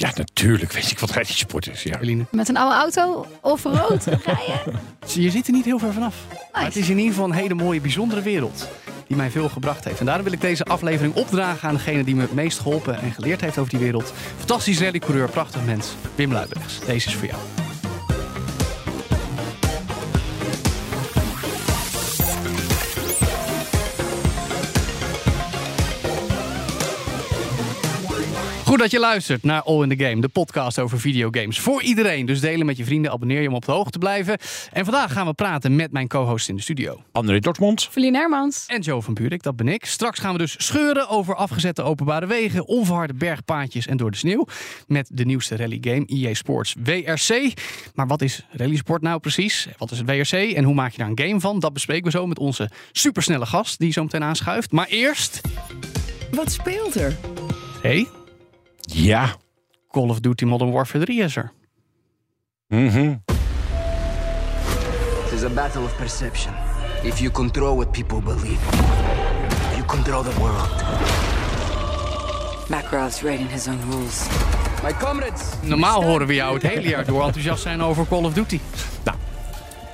Ja, natuurlijk weet ik wat rallysport is. Ja. Eline? Met een oude auto of rood rijden? Je zit er niet heel ver vanaf. Maar het is in ieder geval een hele mooie, bijzondere wereld. Die mij veel gebracht heeft. En daarom wil ik deze aflevering opdragen aan degene die me het meest geholpen en geleerd heeft over die wereld. Fantastisch rallycoureur, prachtig mens. Wim Luijbergs. Deze is voor jou. Goed dat je luistert naar All in the Game, de podcast over videogames. Voor iedereen. Dus delen met je vrienden, abonneer je om op de hoogte te blijven. En vandaag gaan we praten met mijn co-host in de studio. André Dortmund. Verlien Hermans. En Joe van Buurik, dat ben ik. Straks gaan we dus scheuren over afgezette openbare wegen, onverharde bergpaadjes en door de sneeuw. Met de nieuwste rally game EA Sports WRC. Maar wat is rallysport nou precies? Wat is het WRC en hoe maak je daar een game van? Dat bespreken we zo met onze supersnelle gast die zo meteen aanschuift. Maar eerst... Wat speelt er? Hey, Ja. Call of Duty Modern Warfare 3 is er. Mhm. It is a battle of perception. If you control what people believe, you control the world. Makarov's writing his own rules. My comrades, Normaal horen we jou het hele jaar door enthousiast zijn over Call of Duty.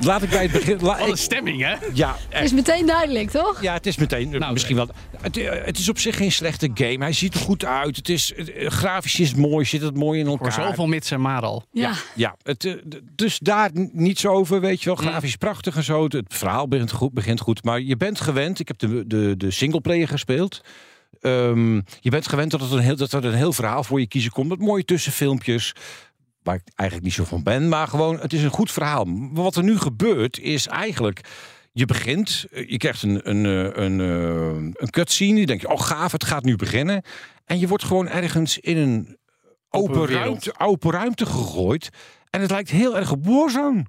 Laat ik bij het begin... la- Wat een ik- stemming, hè? ja, Het is meteen duidelijk, toch? ja, het is meteen... Nou, misschien wel... Het, eh, het is op zich geen slechte game. Hij ziet er goed uit. Het is, eh, grafisch is het mooi. Zit het mooi in Voor elkaar. zoveel mits en maar al. Ja. Ja, het, eh, dus daar niets over, weet je wel. Grafisch prachtig en zo. Het, het verhaal begint goed, begint goed. Maar je bent gewend. Ik heb de, de, de singleplayer gespeeld. Ehm, je bent gewend dat, het een heel, dat er een heel verhaal voor je kiezen komt. Met mooie tussenfilmpjes. Waar ik eigenlijk niet zo van ben. Maar gewoon, het is een goed verhaal. Wat er nu gebeurt, is eigenlijk... Je begint, eh, je krijgt een, een, eh, een, eh, een cutscene. Je denkt, oh gaaf, het gaat nu beginnen. En je wordt gewoon ergens in een open, Open ruimte, open ruimte gegooid. En het lijkt heel erg op Warzone.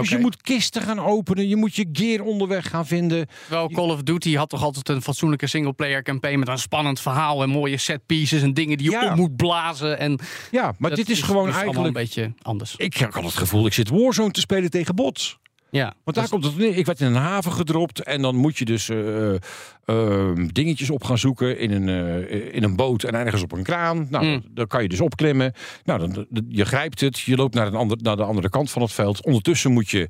Dus je moet kisten gaan openen. Je moet je gear onderweg gaan vinden. Terwijl Call of Duty had toch altijd een fatsoenlijke singleplayer campaign met een spannend verhaal en mooie set pieces en dingen die je Ja. op moet blazen. En Ja, maar dit is, gewoon eigenlijk... een beetje anders. Ik heb al het gevoel, ik zit Warzone te spelen tegen bots. Ja, Want daar komt het neer. Ik werd in een haven gedropt en dan moet je dus eh, eh, dingetjes op gaan zoeken in een, eh, in een boot en ergens op een kraan. Nou, Mm. dan, kan je dus opklimmen. Nou, dan, je grijpt het, je loopt naar, een ander, naar de andere kant van het veld. Ondertussen moet je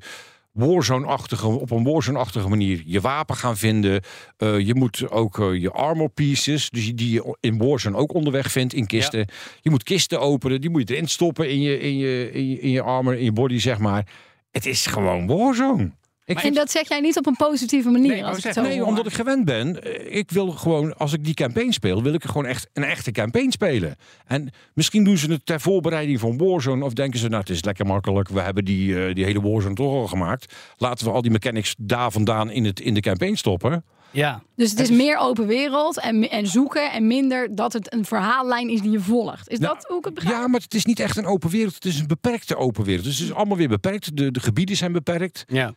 Warzone-achtige, op een Warzone-achtige manier je wapen gaan vinden. Je moet ook je armor pieces, dus die- je in Warzone ook onderweg vindt in kisten. Je moet kisten openen, die moet je erin stoppen in je, in je, in je, in je armor, in je body, zeg maar. Het is gewoon Warzone. Ik En dat zeg jij niet op een positieve manier. Nee, ik als wou ik het zeggen, zo Nee, hoor. omdat ik gewend ben. Eh, Ik wil gewoon, als ik die campaign speel, wil ik gewoon echt een echte campaign spelen. En misschien doen ze het ter voorbereiding van Warzone. Of denken ze, nou, het is lekker makkelijk. We hebben die, eh, die hele Warzone toch al gemaakt. Laten we al die mechanics daar vandaan in, het, in de campaign stoppen. ja. Dus het is meer open wereld en, en zoeken en minder dat het een verhaallijn is die je volgt. Is Nou, dat hoe ik het begrijp? Ja, maar het is niet echt een open wereld. Het is een beperkte open wereld. Dus het is allemaal weer beperkt. De, de gebieden zijn beperkt. ja.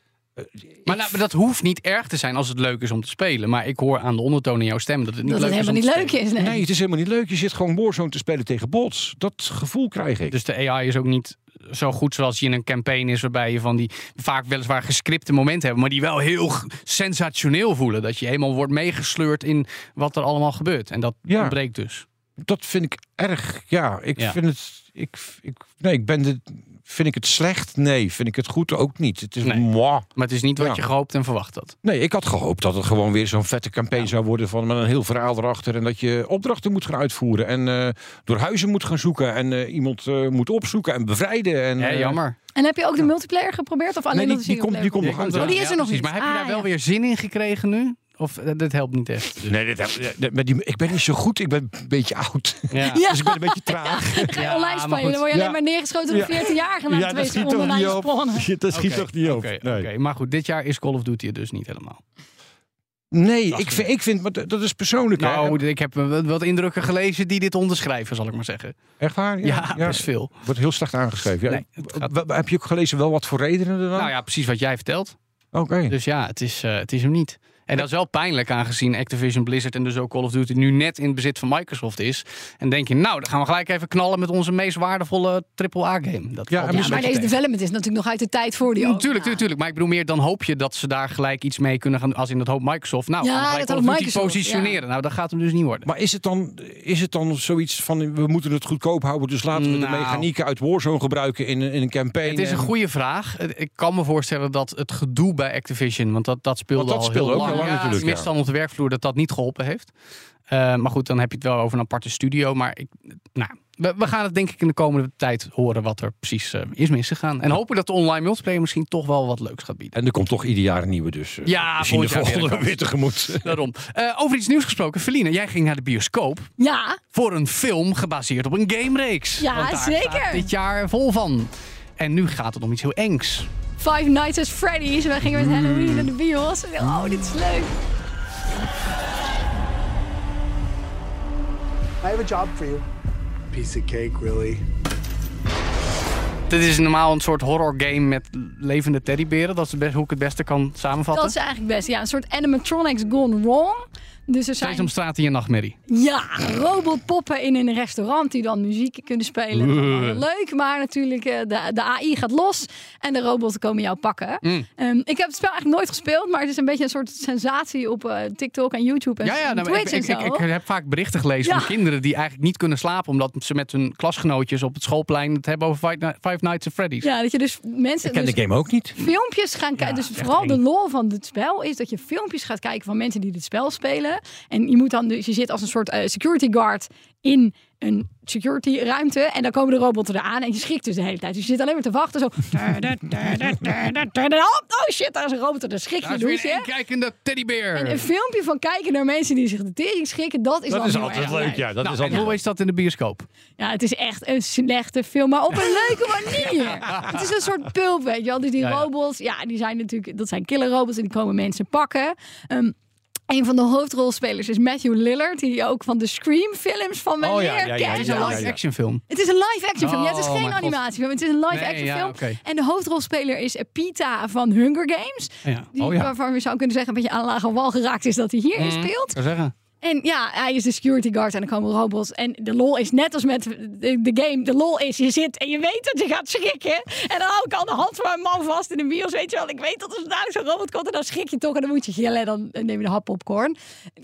Maar, nou, maar dat hoeft niet erg te zijn als het leuk is om te spelen. Maar ik hoor aan de ondertoon in jouw stem dat het niet dat het leuk is helemaal om niet te leuk spelen. is. Nee. Nee, het is helemaal niet leuk. Je zit gewoon Warzone te spelen tegen bots. Dat gevoel krijg ik. Dus de AI is ook niet zo goed zoals je in een campaign is... waarbij je van die vaak weliswaar gescripte momenten hebt... maar die wel heel sensationeel voelen. Dat je helemaal wordt meegesleurd in wat er allemaal gebeurt. En dat Ja. ontbreekt dus. dat vind ik erg. Ja, ik Ja. vind het. Ik, ik, nee, ik ben de. Vind ik het slecht? Nee. Vind ik het goed? Ook niet. Het is Nee. moi. Maar het is niet wat Ja. je gehoopt en verwacht had. Nee, ik had gehoopt dat het gewoon weer zo'n vette campaign zou worden van met een heel verhaal erachter en dat je opdrachten moet gaan uitvoeren en eh, door huizen moet gaan zoeken en eh, iemand eh, moet opzoeken en bevrijden. En, Ja, jammer. En heb je ook de multiplayer geprobeerd of alleen Nee, die, die, komt, die singleplayer? komt nog uit. Oh, die is er nog niet. Maar heb je Ah, daar wel ja. weer zin in gekregen nu? Of eh, dat helpt niet echt? Nee, dit, met die, ik ben niet zo goed. Ik ben een beetje oud. Ja. Ja. Dus ik ben een beetje traag. Ga je Ja, online maar spelen, dan word je alleen Ja. maar neergeschoten door Ja. 14-jarigen na Ja, twee dat schiet toch na niet op. Dat schiet toch niet op. Oké. Maar goed, dit jaar is Call of Duty het dus niet helemaal. Nee, ik ik. vind, ik vind, maar dat dat is persoonlijk. hè. Nou, ik heb wat- indrukken gelezen die dit onderschrijven, zal ik maar zeggen. Echt waar? Ja, best veel. Wordt heel slecht aangeschreven. Ja. Nee, gaat- Heb je ook gelezen wel wat voor redenen er dan? Nou ja, precies wat jij vertelt. Oké. Dus ja, het is, eh, het is hem niet. En dat is wel pijnlijk aangezien Activision Blizzard en dus ook Call of Duty nu net in het bezit van Microsoft is. En denk je, nou, dan gaan we gelijk even knallen met onze meest waardevolle AAA-game. Dat Ja, maar deze development is natuurlijk nog uit de tijd voor die Natuurlijk, natuurlijk, natuurlijk. Maar ik bedoel meer, dan hoop je dat ze daar gelijk iets mee kunnen gaan. Als in dat hoop Microsoft. Nou, Ja, gelijk dat Call of hoopt Duty Microsoft, positioneren. Nou, dat gaat hem dus niet worden. Maar is het, dan, is het dan zoiets van, we moeten het goedkoop houden, dus laten we de Nou. mechanieken uit Warzone gebruiken in, een- in een campaign? Het is een en- goede vraag. Ik kan me voorstellen dat het gedoe bij Activision, want dat, dat speelde Want dat al speelde heel ook lang. Heel lang ja, natuurlijk, misstand ja. op de werkvloer, dat dat niet geholpen heeft. Eh, maar goed, dan heb je het wel over een aparte studio. Maar ik, nou, we, we gaan het denk ik in de komende tijd horen wat er precies eh, is misgegaan. En hopen dat de online multiplayer misschien toch wel wat leuks gaat bieden. En er komt toch ieder jaar een nieuwe, dus eh, Ja, zien de volgende weer tegemoet. Daarom. Eh, over iets nieuws gesproken. Feline, jij ging naar de bioscoop Ja, voor een film gebaseerd op een gamereeks. Ja, Want daar zeker. staat dit jaar vol van. En nu gaat het om iets heel engs. Five Nights at Freddy's. We gingen met Halloween naar de bios. Oh, dit is leuk. I have a job for you. Piece of cake, really. Dit is normaal een soort horror game met levende teddyberen. Dat is het best, hoe ik het beste kan samenvatten. Dat is eigenlijk best. Ja, een soort animatronics gone wrong. Dus er zijn straat in je nachtmerrie. ja, robotpoppen in een restaurant die dan muziek kunnen spelen. Leuk, maar natuurlijk eh, de, de AI gaat los en de robots komen jou pakken. Mm. Ehm, ik heb het spel eigenlijk nooit gespeeld, maar het is een beetje een soort sensatie op eh, TikTok en YouTube en, Ja, ja en nou, ik, Twitch ik, en ik, zo. ik heb vaak berichten gelezen Ja. van kinderen die eigenlijk niet kunnen slapen. omdat ze met hun klasgenootjes op het schoolplein het hebben over Five, Ni- Five Nights at Freddy's. ja, dat je dus mensen Ik ken dus de game ook niet. filmpjes gaan kijken. Ja, dus vooral de lol van het spel is dat je filmpjes gaat kijken van mensen die dit spel spelen. En je moet dan dus, je zit als een soort eh, security guard in een security ruimte. En dan komen de robots eraan en je schrikt dus de hele tijd. Dus je zit alleen maar te wachten zo. Oh shit, daar is een robot. Dan schrik je douche. een kijkende teddybeer. En een filmpje van kijken naar mensen die zich de tering schrikken, dat is Dat wel is altijd leuk, ja. Dat nou, is en altijd hoe is dat in de bioscoop? Ja, het is echt een slechte film, maar op een leuke manier. Het is een soort pulp, weet je wel. Dus die Ja, ja. robots, ja, die zijn natuurlijk, dat zijn killer robots en die komen mensen pakken. Ehm, een van de hoofdrolspelers is Matthew Lillard, die je ook van de Scream-films van me Oh ja, leer ja. Het is een ja, live action film. Het is een live-action film. Ja, het is Oh, geen mijn animatiefilm. Het is een live-action Nee, ja, film. En de hoofdrolspeler is Pita van Hunger Games. Ja. Die, Oh ja. Waarvan je zou kunnen zeggen een beetje aan lage wal geraakt is dat hij hierin Mhm. speelt. En ja, hij is de security guard en dan komen robots. En de lol is net als met de, de game. De lol is, je zit en je weet dat je gaat schrikken. En dan hou ik aan de hand van mijn man vast in de bios. Weet je wel, ik weet dat er dadelijk zo'n robot komt. En dan schrik je toch en dan moet je gillen. En dan neem je de hap popcorn.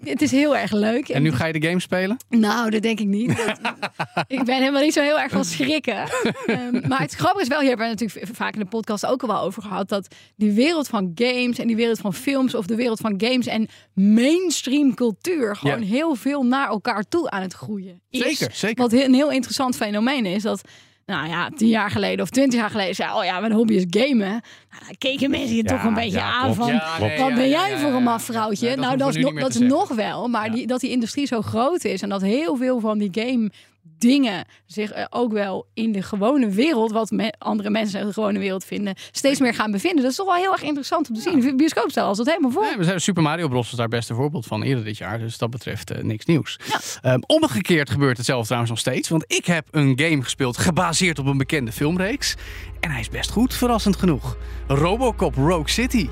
Het is heel erg leuk. En nu ga je de game spelen? Nou, dat denk ik niet. Dat- ik ben helemaal niet zo heel erg van schrikken. Ehm, maar het grappige is wel, hier hebben we natuurlijk vaak in de podcast ook al wel over gehad, dat die wereld van games en die wereld van films of de wereld van games en mainstream cultuur gewoon heel veel naar elkaar toe aan het groeien is. Zeker, zeker. Wat een heel interessant fenomeen is, dat nou ja, tien jaar geleden of twintig jaar geleden zei, oh ja, mijn hobby is gamen. Nou, dan keken mensen je toch een beetje ja, aan van, Ja, nee, wat ben jij voor een dat nou, dat is, nog, dat is nog wel. Maar die, dat die industrie zo groot is en dat heel veel van die game dingen zich eh, ook wel in de gewone wereld, wat me- andere mensen in de gewone wereld vinden, steeds meer gaan bevinden. Dat is toch wel heel erg interessant om te zien. De bioscoopstel als dat helemaal vol. Nee, we zijn Super Mario Bros. was daar best een voorbeeld van eerder dit jaar. Dus dat betreft eh, niks nieuws. Ehm, omgekeerd gebeurt hetzelfde trouwens nog steeds. Want ik heb een game gespeeld gebaseerd op een bekende filmreeks. En hij is best goed, verrassend genoeg. Robocop Rogue City.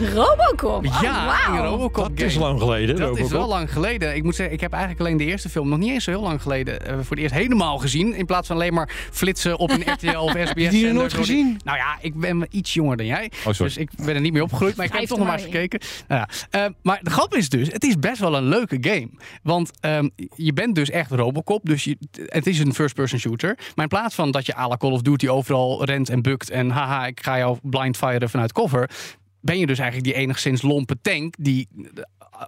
Robocop. Oh, ja, een Robocop Dat game. is lang geleden. Dat is wel lang geleden. Ik moet zeggen, ik heb eigenlijk alleen de eerste film nog niet eens zo heel lang geleden eh, voor het eerst helemaal gezien. In plaats van alleen maar flitsen op een RTL of SBS. die zender nooit gezien? Nou ja, ik ben iets jonger dan jij. Oh, sorry. Dus ik ben er niet meer opgegroeid, maar ik heb toch nog maar maar eens gekeken. Nou ja, eh, maar de grap is dus, het is best wel een leuke game. Want ehm, je bent dus echt Robocop. Dus je, het is een first-person shooter. Maar in plaats van dat je à la Call of Duty overal rent en bukt en haha, ik ga jou blindfiren vanuit cover ben je dus eigenlijk die enigszins lompe tank die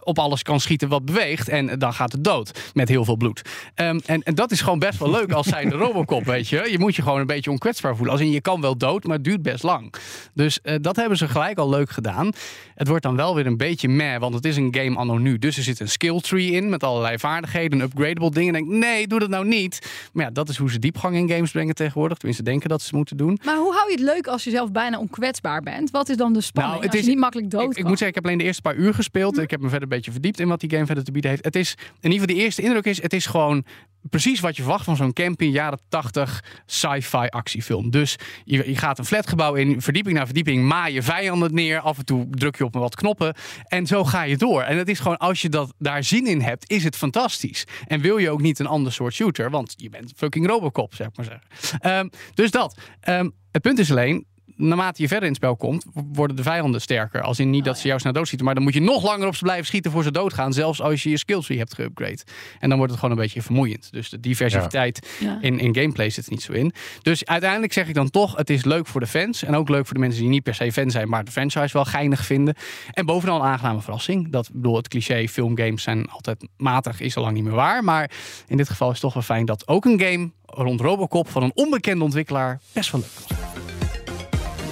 op alles kan schieten wat beweegt en dan gaat het dood met heel veel bloed. Ehm, en, en dat is gewoon best wel leuk als zij de Robocop, weet je. Je moet je gewoon een beetje onkwetsbaar voelen. Als in je kan wel dood, maar het duurt best lang. Dus eh, dat hebben ze gelijk al leuk gedaan. Het wordt dan wel weer een beetje meh, want het is een game anno nu. Dus er zit een skill tree in met allerlei vaardigheden, upgradable dingen. En denk, nee, doe dat nou niet. Maar ja, dat is hoe ze diepgang in games brengen tegenwoordig. Tenminste, denken dat ze moeten doen. Maar hoe hou je het leuk als je zelf bijna onkwetsbaar bent? Wat is dan de spanning? Het als is- niet makkelijk dood Ik, moet zeggen, ik heb alleen de eerste paar uur gespeeld. Ik heb me verder een beetje verdiept in wat die game verder te bieden heeft. Het is, in ieder geval, de eerste indruk is, het is gewoon precies wat je verwacht van zo'n camping jaren 80 sci-fi actiefilm. Dus je, je gaat een flatgebouw in, verdieping na verdieping, maai je vijanden neer. Af en toe druk je op wat knoppen. En zo ga je door. En het is gewoon, als je dat daar zin in hebt, is het fantastisch. En wil je ook niet een ander soort shooter, want je bent fucking Robocop, zeg maar zeggen. Ehm, dus dat. Ehm, het punt is alleen, naarmate je verder in het spel komt, worden de vijanden sterker. Als in niet dat ze jou snel doodschieten, maar dan moet je nog langer op ze blijven schieten voor ze doodgaan. Zelfs als je je skilltree hebt geüpgrade. En dan wordt het gewoon een beetje vermoeiend. Dus de diversiteit Ja. in, in gameplay zit er niet zo in. Dus uiteindelijk zeg ik dan toch, het is leuk voor de fans. En ook leuk voor de mensen die niet per se fan zijn, maar de franchise wel geinig vinden. En bovenal een aangename verrassing. Dat, bedoel, het cliché filmgames zijn altijd matig, is al lang niet meer waar. Maar in dit geval is het toch wel fijn dat ook een game rond Robocop van een onbekende ontwikkelaar best wel leuk was.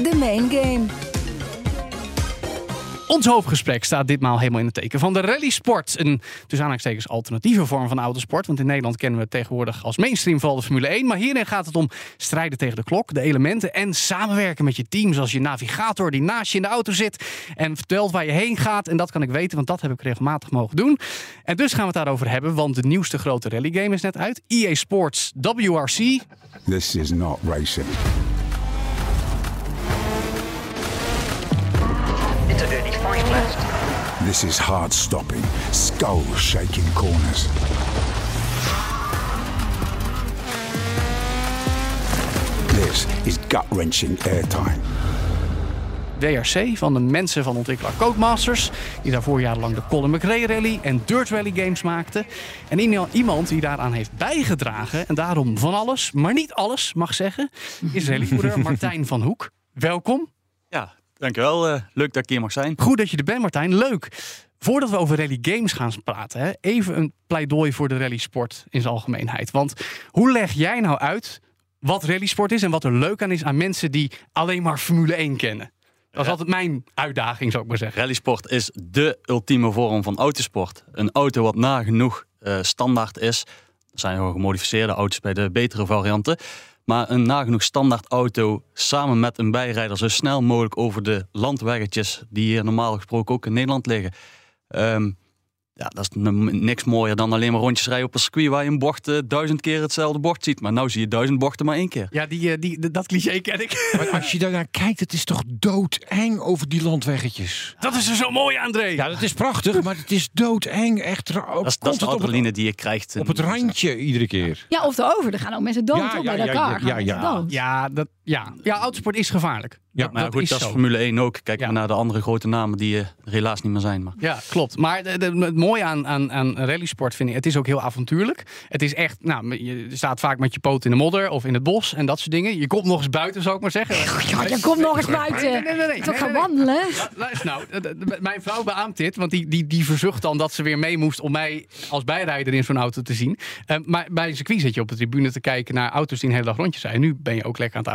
The main game. Ons hoofdgesprek staat ditmaal helemaal in het teken van de rallysport. Een tussen aanhalingstekens alternatieve vorm van autosport. Want in Nederland kennen we het tegenwoordig als mainstream vooral de Formule 1. Maar hierin gaat het om strijden tegen de klok, de elementen en samenwerken met je team. Zoals je navigator die naast je in de auto zit en vertelt waar je heen gaat. En dat kan ik weten, want dat heb ik regelmatig mogen doen. En dus gaan we het daarover hebben, want de nieuwste grote rallygame is net uit. EA Sports WRC. This is not racing. Left. This is hard stopping, skull shaking corners. This is gut wrenching airtime. WRC van de mensen van ontwikkelaar Codemasters. Die daarvoor jarenlang de Colin McRae Rally en Dirt Rally games maakte. En iemand die daaraan heeft bijgedragen en daarom van alles, maar niet alles mag zeggen, is rallyvoerder Martijn van Hoek. Welkom. Ja, dankjewel. eh leuk dat ik hier mag zijn. Goed dat je er bent Martijn, leuk. Voordat we over rally games gaan praten, hè, even een pleidooi voor de rallysport in zijn algemeenheid. Want hoe leg jij nou uit wat rallysport is en wat er leuk aan is aan mensen die alleen maar Formule 1 kennen? Dat is altijd mijn uitdaging, zou ik maar zeggen. Rallysport is de ultieme vorm van autosport. Een auto wat nagenoeg eh standaard is. Er zijn gewoon gemodificeerde auto's bij de betere varianten. Maar een nagenoeg standaard auto samen met een bijrijder zo snel mogelijk over de landweggetjes die hier normaal gesproken ook in Nederland liggen. Ehm, ja, dat is niks mooier dan alleen maar rondjes rijden op een circuit waar je een bocht eh, duizend keer hetzelfde bocht ziet. Maar nou zie je duizend bochten maar één keer. Ja, die, eh, die, dat cliché ken ik. Maar als je daarnaar kijkt, het is toch doodeng over die landweggetjes. Dat is er zo mooi, André. Ja, dat is prachtig, maar het is doodeng. Echt Dat is, dat is de het, adrenaline die je krijgt. op het randje iedere keer. Ja, of erover. Er gaan ook mensen dood Ja, op ja, bij ja, elkaar. ja, ja, ja. Ja, dat, ja. ja, autosport is gevaarlijk. Ja, dat, Maar dat goed, is dat is zo. Formule 1 ook. Kijk Ja. maar naar de andere grote namen die eh, er helaas niet meer zijn. Maar. Ja, klopt. Maar de, de- het mooie aan, aan, aan rallysport vind ik, het is ook heel avontuurlijk. Het is echt, nou, je staat vaak met je poot in de modder of in het bos en dat soort dingen. Je komt nog eens buiten, zou ik maar zeggen. Ja, je komt nog eens buiten. Nee, nee, nee, nee, Toch gaan nee, nee. wandelen. Ja, Luister nou, de- de- de- mijn vrouw beaamt dit, want die, die, die verzucht dan dat ze weer mee moest om mij als bijrijder in zo'n auto te zien. Eh, maar bij een circuit zit je op de tribune te kijken naar auto's die een hele dag rondjes zijn. Nu ben je ook lekker aan het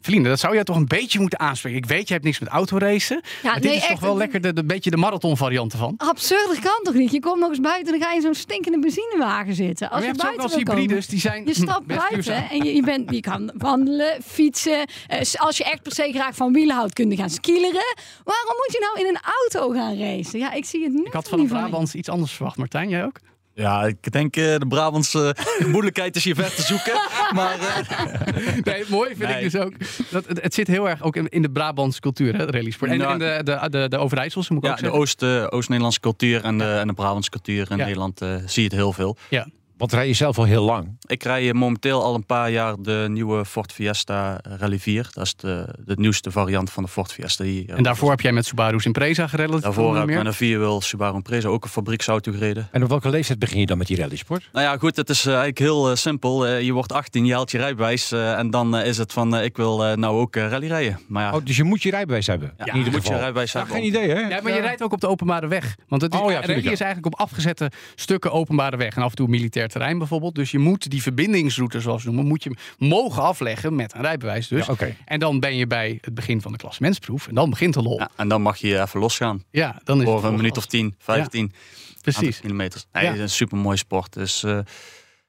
Vrienden, dat zou jij toch een beetje moeten aanspreken. Ik weet, je hebt niks met autoracen. maar dit nee, is toch wel het- lekker de, de, beetje de marathon variant ervan. Absurd, dat kan toch niet? Je komt nog eens buiten en dan ga je in zo'n stinkende benzinewagen zitten. Als Maar je je, hebt ook als hybrides, die zijn Je stapt buiten duurzaam. en je, je, bent, je kan wandelen, fietsen. Eh, als je echt per se graag van wielen houdt, kun je gaan skileren. Waarom moet je nou in een auto gaan racen? Ja, ik zie het nu Ik had van een Brabants iets anders verwacht. Martijn, jij ook? Ja, ik denk eh, de Brabantse moeilijkheid is hier ver te zoeken. Maar eh, Nee, mooi vind Nee. ik dus ook. Dat, het, het zit heel erg ook in, in de Brabantse cultuur, hè, de rallysport. En, Nou, en de, de, de, de Overijsselse, moet ik ja, ook de zeggen. Oost, eh, Oost-Nederlandse cultuur en de, en de Brabantse cultuur in Ja. Nederland zie je het heel veel. Ja. Want rij je zelf al heel lang. Ik rij eh, momenteel al een paar jaar de nieuwe Ford Fiesta Rally 4. Dat is de, de nieuwste variant van de Ford Fiesta. Die, eh, En daarvoor heb jij met Subaru's Impreza gereden. daarvoor heb ik met een vierwiel Subaru Impreza ook een fabrieksauto gereden. En op welke leeftijd begin je dan met die rallysport? Nou ja, goed, het is eh, eigenlijk heel simpel. Je wordt 18, je haalt je rijbewijs eh, en dan is het van eh, ik wil eh, nou ook rally rijden. Maar ja, Oh, dus je moet je rijbewijs hebben. ja, in ieder moet geval. je rijbewijs Ja, hebben. geen idee, hè? Ja, maar je rijdt ook op de openbare weg. Want het is, Oh ja, rally tuurlijk, ja. is eigenlijk op afgezette stukken openbare weg. En af en toe militair terrein bijvoorbeeld. Dus je moet die verbindingsroute, zoals we noemen, moet je mogen afleggen met een rijbewijs dus. Ja, oké. En dan ben je bij het begin van de klassementsproef. En dan begint de lol. Ja, Ja, en dan mag je even losgaan. dan is Voor het een minuut of 10, 15 Precies. kilometers. Nee, Ja. het is een super mooi sport. Dus eh,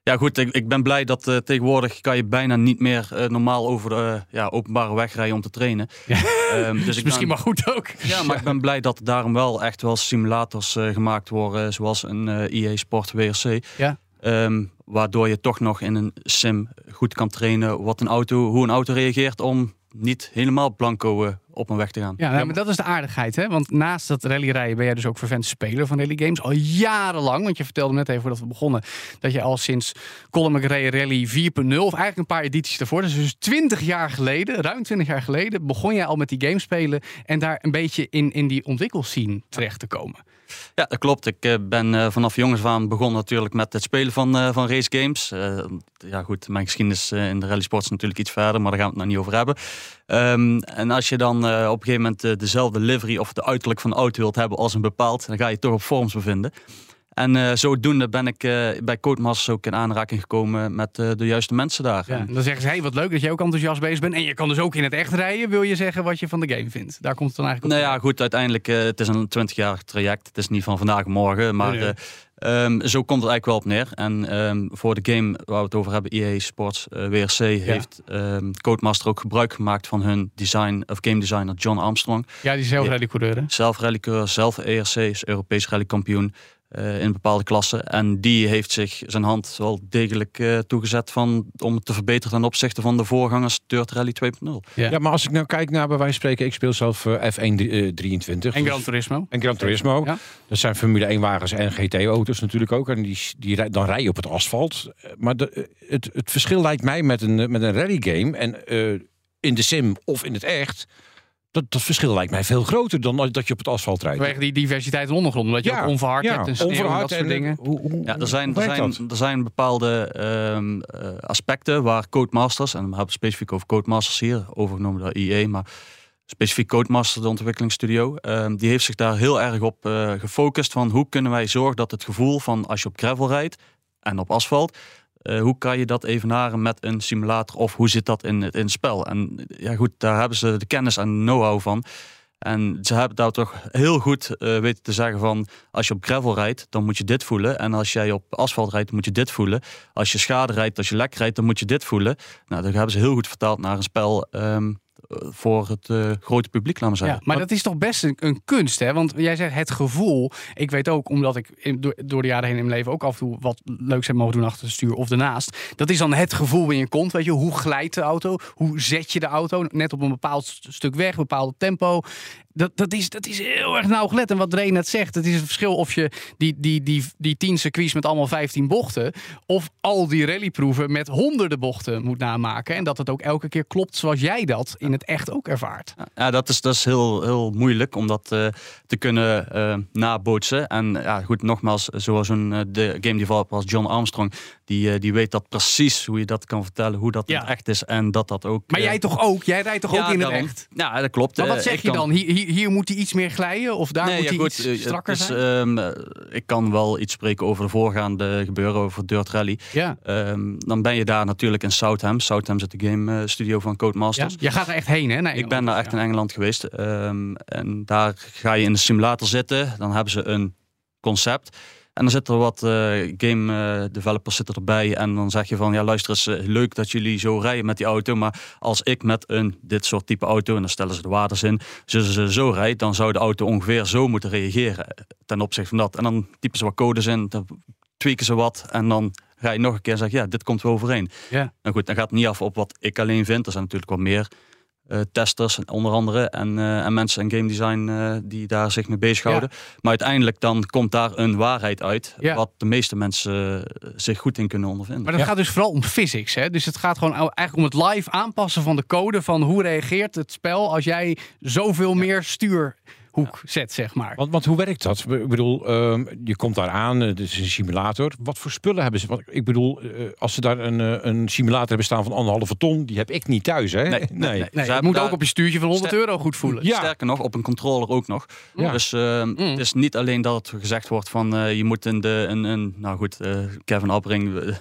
Ja goed, ik, ik ben blij dat eh, tegenwoordig kan je bijna niet meer eh, normaal over de eh, ja, openbare weg rijden om te trainen. Ehm, dus ik misschien ben- maar goed ook. Ja, maar ik ben blij dat daarom wel echt wel simulators eh, gemaakt worden, zoals een eh EA Sport WRC. Ja. Ehm, waardoor je toch nog in een sim goed kan trainen. Wat een auto, hoe een auto reageert om niet helemaal blanco eh, op een weg te gaan. Ja, nou, maar dat is de aardigheid, hè? Want naast dat rallyrijden ben jij dus ook vervent speler van rally games. Al jarenlang, want je vertelde net even voordat we begonnen... dat je al sinds Colin McRae Rally 4.0, of eigenlijk een paar edities daarvoor... dus dus 20 jaar geleden, ruim 20 jaar geleden... begon jij al met die games spelen... en daar een beetje in, in die ontwikkelscene terecht te komen. Ja, dat klopt. Ik eh, ben eh, vanaf jongens af aan begonnen natuurlijk met het spelen van, eh, van race games. Eh, ja goed, mijn geschiedenis in de rally sport is natuurlijk iets verder, maar daar gaan we het nog niet over hebben. Ehm, en als je dan eh, op een gegeven moment eh, dezelfde livery of de uiterlijk van de auto wilt hebben als een bepaald, dan ga je toch op forums bevinden. En eh, zodoende ben ik bij Codemasters ook in aanraking gekomen met de juiste mensen daar. Ja, dan zeggen ze, hey, wat leuk dat jij ook enthousiast bezig bent. En je kan dus ook in het echt rijden, wil je zeggen wat je van de game vindt. Daar komt het dan eigenlijk op. Nou ja, goed, uiteindelijk, het is een 20-jarig traject. Het is niet van vandaag morgen, maar Nee, nee. Eh, ehm, zo komt het eigenlijk wel op neer. En ehm, voor de game waar we het over hebben, EA Sports eh, WRC, heeft ehm, Codemaster ook gebruik gemaakt van hun design of game designer John Armstrong. Ja, die zelf rallycoureur, hè? Zelf rallycoureur, zelf ERC, is Europees rallykampioen eh in bepaalde klassen. En die heeft zich zijn hand wel degelijk eh, toegezet van, om het te verbeteren ten opzichte van de voorgangers Dirt Rally 2.0. Ja. maar als ik nou kijk naar bij wijze van spreken, ik speel zelf eh, F1 eh, 23. En Gran Turismo. En Gran Turismo. Ja. Dat zijn Formule 1 wagens en GT-auto's natuurlijk ook. En die, die, rij- dan rij je op het asfalt. Maar de, het, het verschil lijkt mij met een, met een rally game en eh, in de sim of in het echt. Dat, dat verschil lijkt mij veel groter dan als- dat je op het asfalt rijdt. Vanwege die diversiteit in ondergrond. Omdat je Ja, ook onverhard ja, hebt en sneeuw en onverhard dat soort en, dingen. Hoe, hoe, Ja, er zijn, er zijn, er zijn bepaalde ehm, eh, aspecten waar Codemasters, en we hebben het specifiek over Codemasters hier, overgenomen door IE, maar specifiek Codemasters, de ontwikkelingsstudio, ehm, die heeft zich daar heel erg op eh, gefocust van hoe kunnen wij zorgen dat het gevoel van als je op gravel rijdt en op asfalt, eh, hoe kan je dat evenaren met een simulator of hoe zit dat in in het spel? En ja goed, daar hebben ze de kennis en know-how van. En ze hebben daar toch heel goed eh, weten te zeggen van... als je op gravel rijdt, dan moet je dit voelen. En als jij op asfalt rijdt, moet je dit voelen. Als je schade rijdt, als je lek rijdt, dan moet je dit voelen. Nou, dat hebben ze heel goed vertaald naar een spel... ehm, voor het eh, grote publiek, laten we zeggen. Ja, maar dat is toch best een, een kunst, hè? Want jij zegt het gevoel. Ik weet ook, omdat ik in- door, door de jaren heen in mijn leven ook af en toe wat leuks heb mogen doen achter het stuur of ernaast. Dat is dan het gevoel in je kont. Weet je, hoe glijdt de auto? Hoe zet je de auto net op een bepaald st- stuk weg, een bepaald tempo? Dat, dat, is, dat is heel erg nauwgelet. En wat Dre net zegt, het is het verschil of je die, die, die, die 10 circuits met allemaal 15 bochten. of al die rallyproeven met honderden bochten moet namaken. En dat het ook elke keer klopt zoals jij dat in het echt ook ervaart. Ja, dat is, dat is heel, heel moeilijk om dat eh, te kunnen eh, nabootsen. En ja, goed, nogmaals, zoals een eh, de game developer als John Armstrong, die, die weet dat precies hoe je dat kan vertellen, hoe dat Ja. echt is en dat dat ook. Maar jij toch ook? Jij rijdt toch ja, ook in daarom. het echt? Ja, dat klopt. Maar wat zeg ik je kan- dan? Hier, hier, hier moet hij iets meer glijden? Of daar Nee, moet ja, hij iets eh, strakker is, zijn? ehm, eh, ik kan wel iets spreken over de voorgaande gebeuren, over Dirt Rally. ja. Ehm, dan ben je daar natuurlijk in Southam. Southam zit de game eh, studio van ja. Codemasters. Je gaat er echt heen, hè? Ik ben daar echt Ja. in Engeland geweest. Ehm, en daar ga je in de simulator zitten. Dan hebben ze een concept. En dan zitten er wat eh, game eh, developers zitten erbij. En dan zeg je van, ja luister eens, eh, leuk dat jullie zo rijden met die auto. Maar als ik met een dit soort type auto, en dan stellen ze de waardes in. Zullen ze zo rijden, dan zou de auto ongeveer zo moeten reageren. Ten opzichte van dat. En dan typen ze wat codes in, dan tweaken ze wat. En dan ga je nog een keer en zeg je, ja, dit komt wel overeen. Ja. Nou goed, dan gaat het niet af op wat ik alleen vind. Er zijn natuurlijk wat meer eh, testers, onder andere, en, eh, en mensen in game design eh, die daar zich mee bezighouden. Maar uiteindelijk dan komt daar een waarheid uit, Ja. wat de meeste mensen zich goed in kunnen ondervinden. Maar dat gaat dus vooral om physics. Hè? Dus het gaat gewoon eigenlijk om het live aanpassen van de code. Van hoe reageert het spel als jij zoveel meer stuurhoek zet, zeg maar. Want, want hoe werkt dat? Ik bedoel, ehm, je komt daar aan, het is een simulator. Wat voor spullen hebben ze? Want ik bedoel, eh, als ze daar een, eh, een simulator hebben staan van anderhalve ton, die heb ik niet thuis, hè? Nee, nee, nee. Nee, Ze moet daar- ook op je stuurtje van 100 Ster- euro goed voelen. Ja. Sterker nog, op een controller ook nog. Ja. Dus eh, het is niet alleen dat het gezegd wordt van eh, je moet in de een, een nou goed, eh, Kevin Abbring, eh,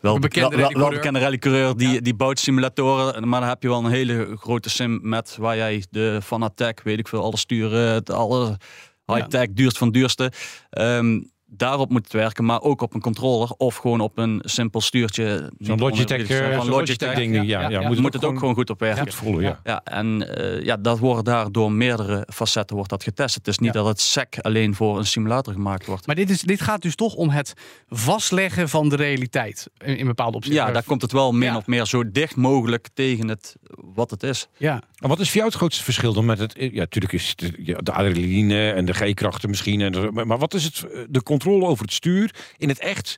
wel, Een bekende wel, bekende rallycoureur, die, Ja. die bouwt simulatoren, maar dan heb je wel een hele grote sim met waar jij de Fanatec, weet ik veel, alle sturen, het alle high-tech, duurst van duurste. Ehm, daarop moet werken, maar ook op een controller of gewoon op een simpel stuurtje. Zo'n Logitech, eh, Van zo'n Logitech ding, ja, ja, ja, moet moet, het het, ook gewoon goed op werken. goed voelen, ja. Ja, en eh, ja, dat wordt daar door meerdere facetten wordt dat getest. Het is niet Ja. dat het SEC alleen voor een simulator gemaakt wordt. Maar dit, is, dit gaat dus toch om het vastleggen van de realiteit. In, in bepaalde opzichten. Ja, daar komt het wel min Ja. of meer zo dicht mogelijk tegen het wat het is. Ja. En wat is voor jou het grootste verschil dan met het... Ja, natuurlijk is het ja, de adrenaline en de G-krachten misschien. En de- maar maar wat is het, de controle over het stuur in het echt...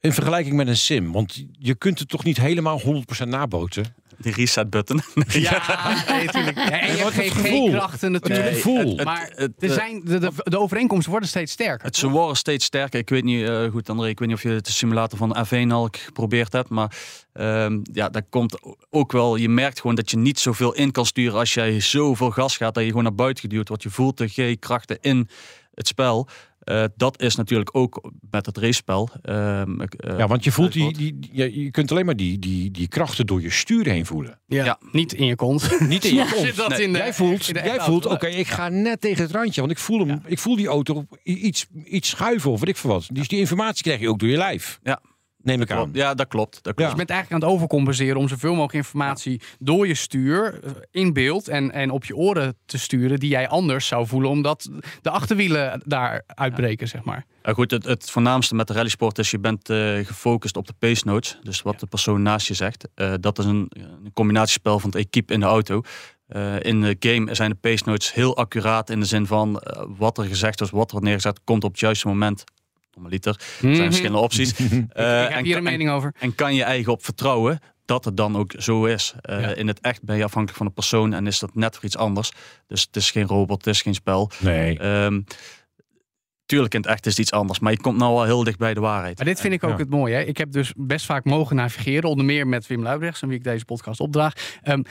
In vergelijking met een sim. Want je kunt het toch niet helemaal 100% naboten. Die reset button. Ja, nee, natuurlijk. Ja, en je hebt geen krachten natuurlijk. Het gevoel. het- maar het- er zijn, de, de, de overeenkomsten worden steeds sterker. Het, ze worden steeds sterker. Ik weet niet, eh, goed André, ik weet niet of je de simulator van F1 al geprobeerd hebt. Maar ehm, ja, dat komt ook wel. Je merkt gewoon dat je niet zoveel in kan sturen als jij zoveel gas gaat. Dat je gewoon naar buiten geduwd wordt. Je voelt de G-krachten in het spel. Eh, dat is natuurlijk ook met het racespel. Ehm, eh, Ja, want je voelt die, die, je kunt alleen maar die, die, die krachten door je stuur heen voelen. ja, ja. Niet in je kont. Niet in je kont. Zit dat Nee, in de- jij voelt, in de jij voelt oké, ik ga net tegen het randje. Want ik voel, hem, ik voel die auto iets, iets schuiven of weet ik veel wat. Dus die informatie krijg je ook door je lijf. Ja. Neem ik aan. Klopt. Ja, dat klopt. Dat Ja. klopt. Je bent eigenlijk aan het overcompenseren om zoveel mogelijk informatie door je stuur eh, in beeld en, en op je oren te sturen die jij anders zou voelen omdat de achterwielen daar uitbreken, zeg maar. Ja, goed, het, het voornaamste met de rallysport is je bent eh, gefocust op de pace notes. Dus wat de persoon naast je zegt. Eh, dat is een, een combinatiespel van het equipe in de auto. Eh, in de game zijn de pace notes heel accuraat in de zin van wat er gezegd is, wat er neergezet, komt op het juiste moment. Normaliter. Er zijn Mhm. verschillende opties. Eh, ik heb en hier een mening over. En kan je eigen op vertrouwen dat het dan ook zo is. Eh, Ja. In het echt ben je afhankelijk van de persoon en is dat net iets anders. Dus het is geen robot, het is geen spel. Nee. Ehm, tuurlijk, in het echt is het iets anders, maar je komt nou wel heel dicht bij de waarheid. Maar dit vind ik ook Ja. het mooie. Hè? Ik heb dus best vaak mogen navigeren, onder meer met Wim Luibrechts, aan wie ik deze podcast opdraag. Ehm,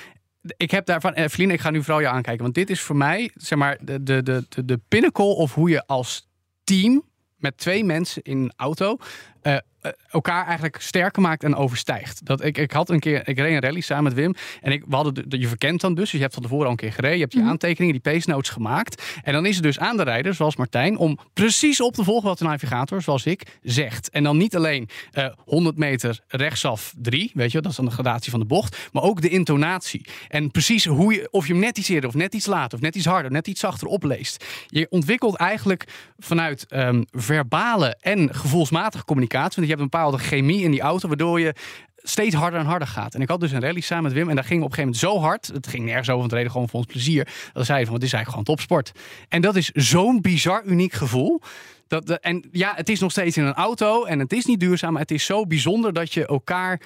ik heb daarvan, eh, Feline, ik ga nu vooral jou aankijken, want dit is voor mij, zeg maar, de, de, de, de pinnacle of hoe je als team met twee mensen in een auto. Eh, elkaar eigenlijk sterker maakt en overstijgt. Dat ik, ik had een keer, ik reed een rally samen met Wim en ik, we hadden de, je verkent dan dus, dus je hebt van tevoren al een keer gereden, je hebt je aantekeningen, die pace notes gemaakt en dan is het dus aan de rijder, zoals Martijn, om precies op te volgen wat de navigator, zoals ik, zegt. En dan niet alleen eh 100 meter rechtsaf 3, weet je, dat is dan de gradatie van de bocht, maar ook de intonatie. En precies hoe je, of je hem net iets eerder of net iets later of net iets harder, net iets zachter opleest. Je ontwikkelt eigenlijk vanuit ehm, verbale en gevoelsmatige communicatie, want je hebt een bepaalde chemie in die auto, waardoor je steeds harder en harder gaat. En ik had dus een rally samen met Wim en daar ging op een gegeven moment zo hard. Het ging nergens over, want reden gewoon voor ons plezier. Dat zei van, het is eigenlijk gewoon topsport. En dat is zo'n bizar uniek gevoel. Dat, de- en ja, het is nog steeds in een auto en het is niet duurzaam. Maar het is zo bijzonder dat je elkaar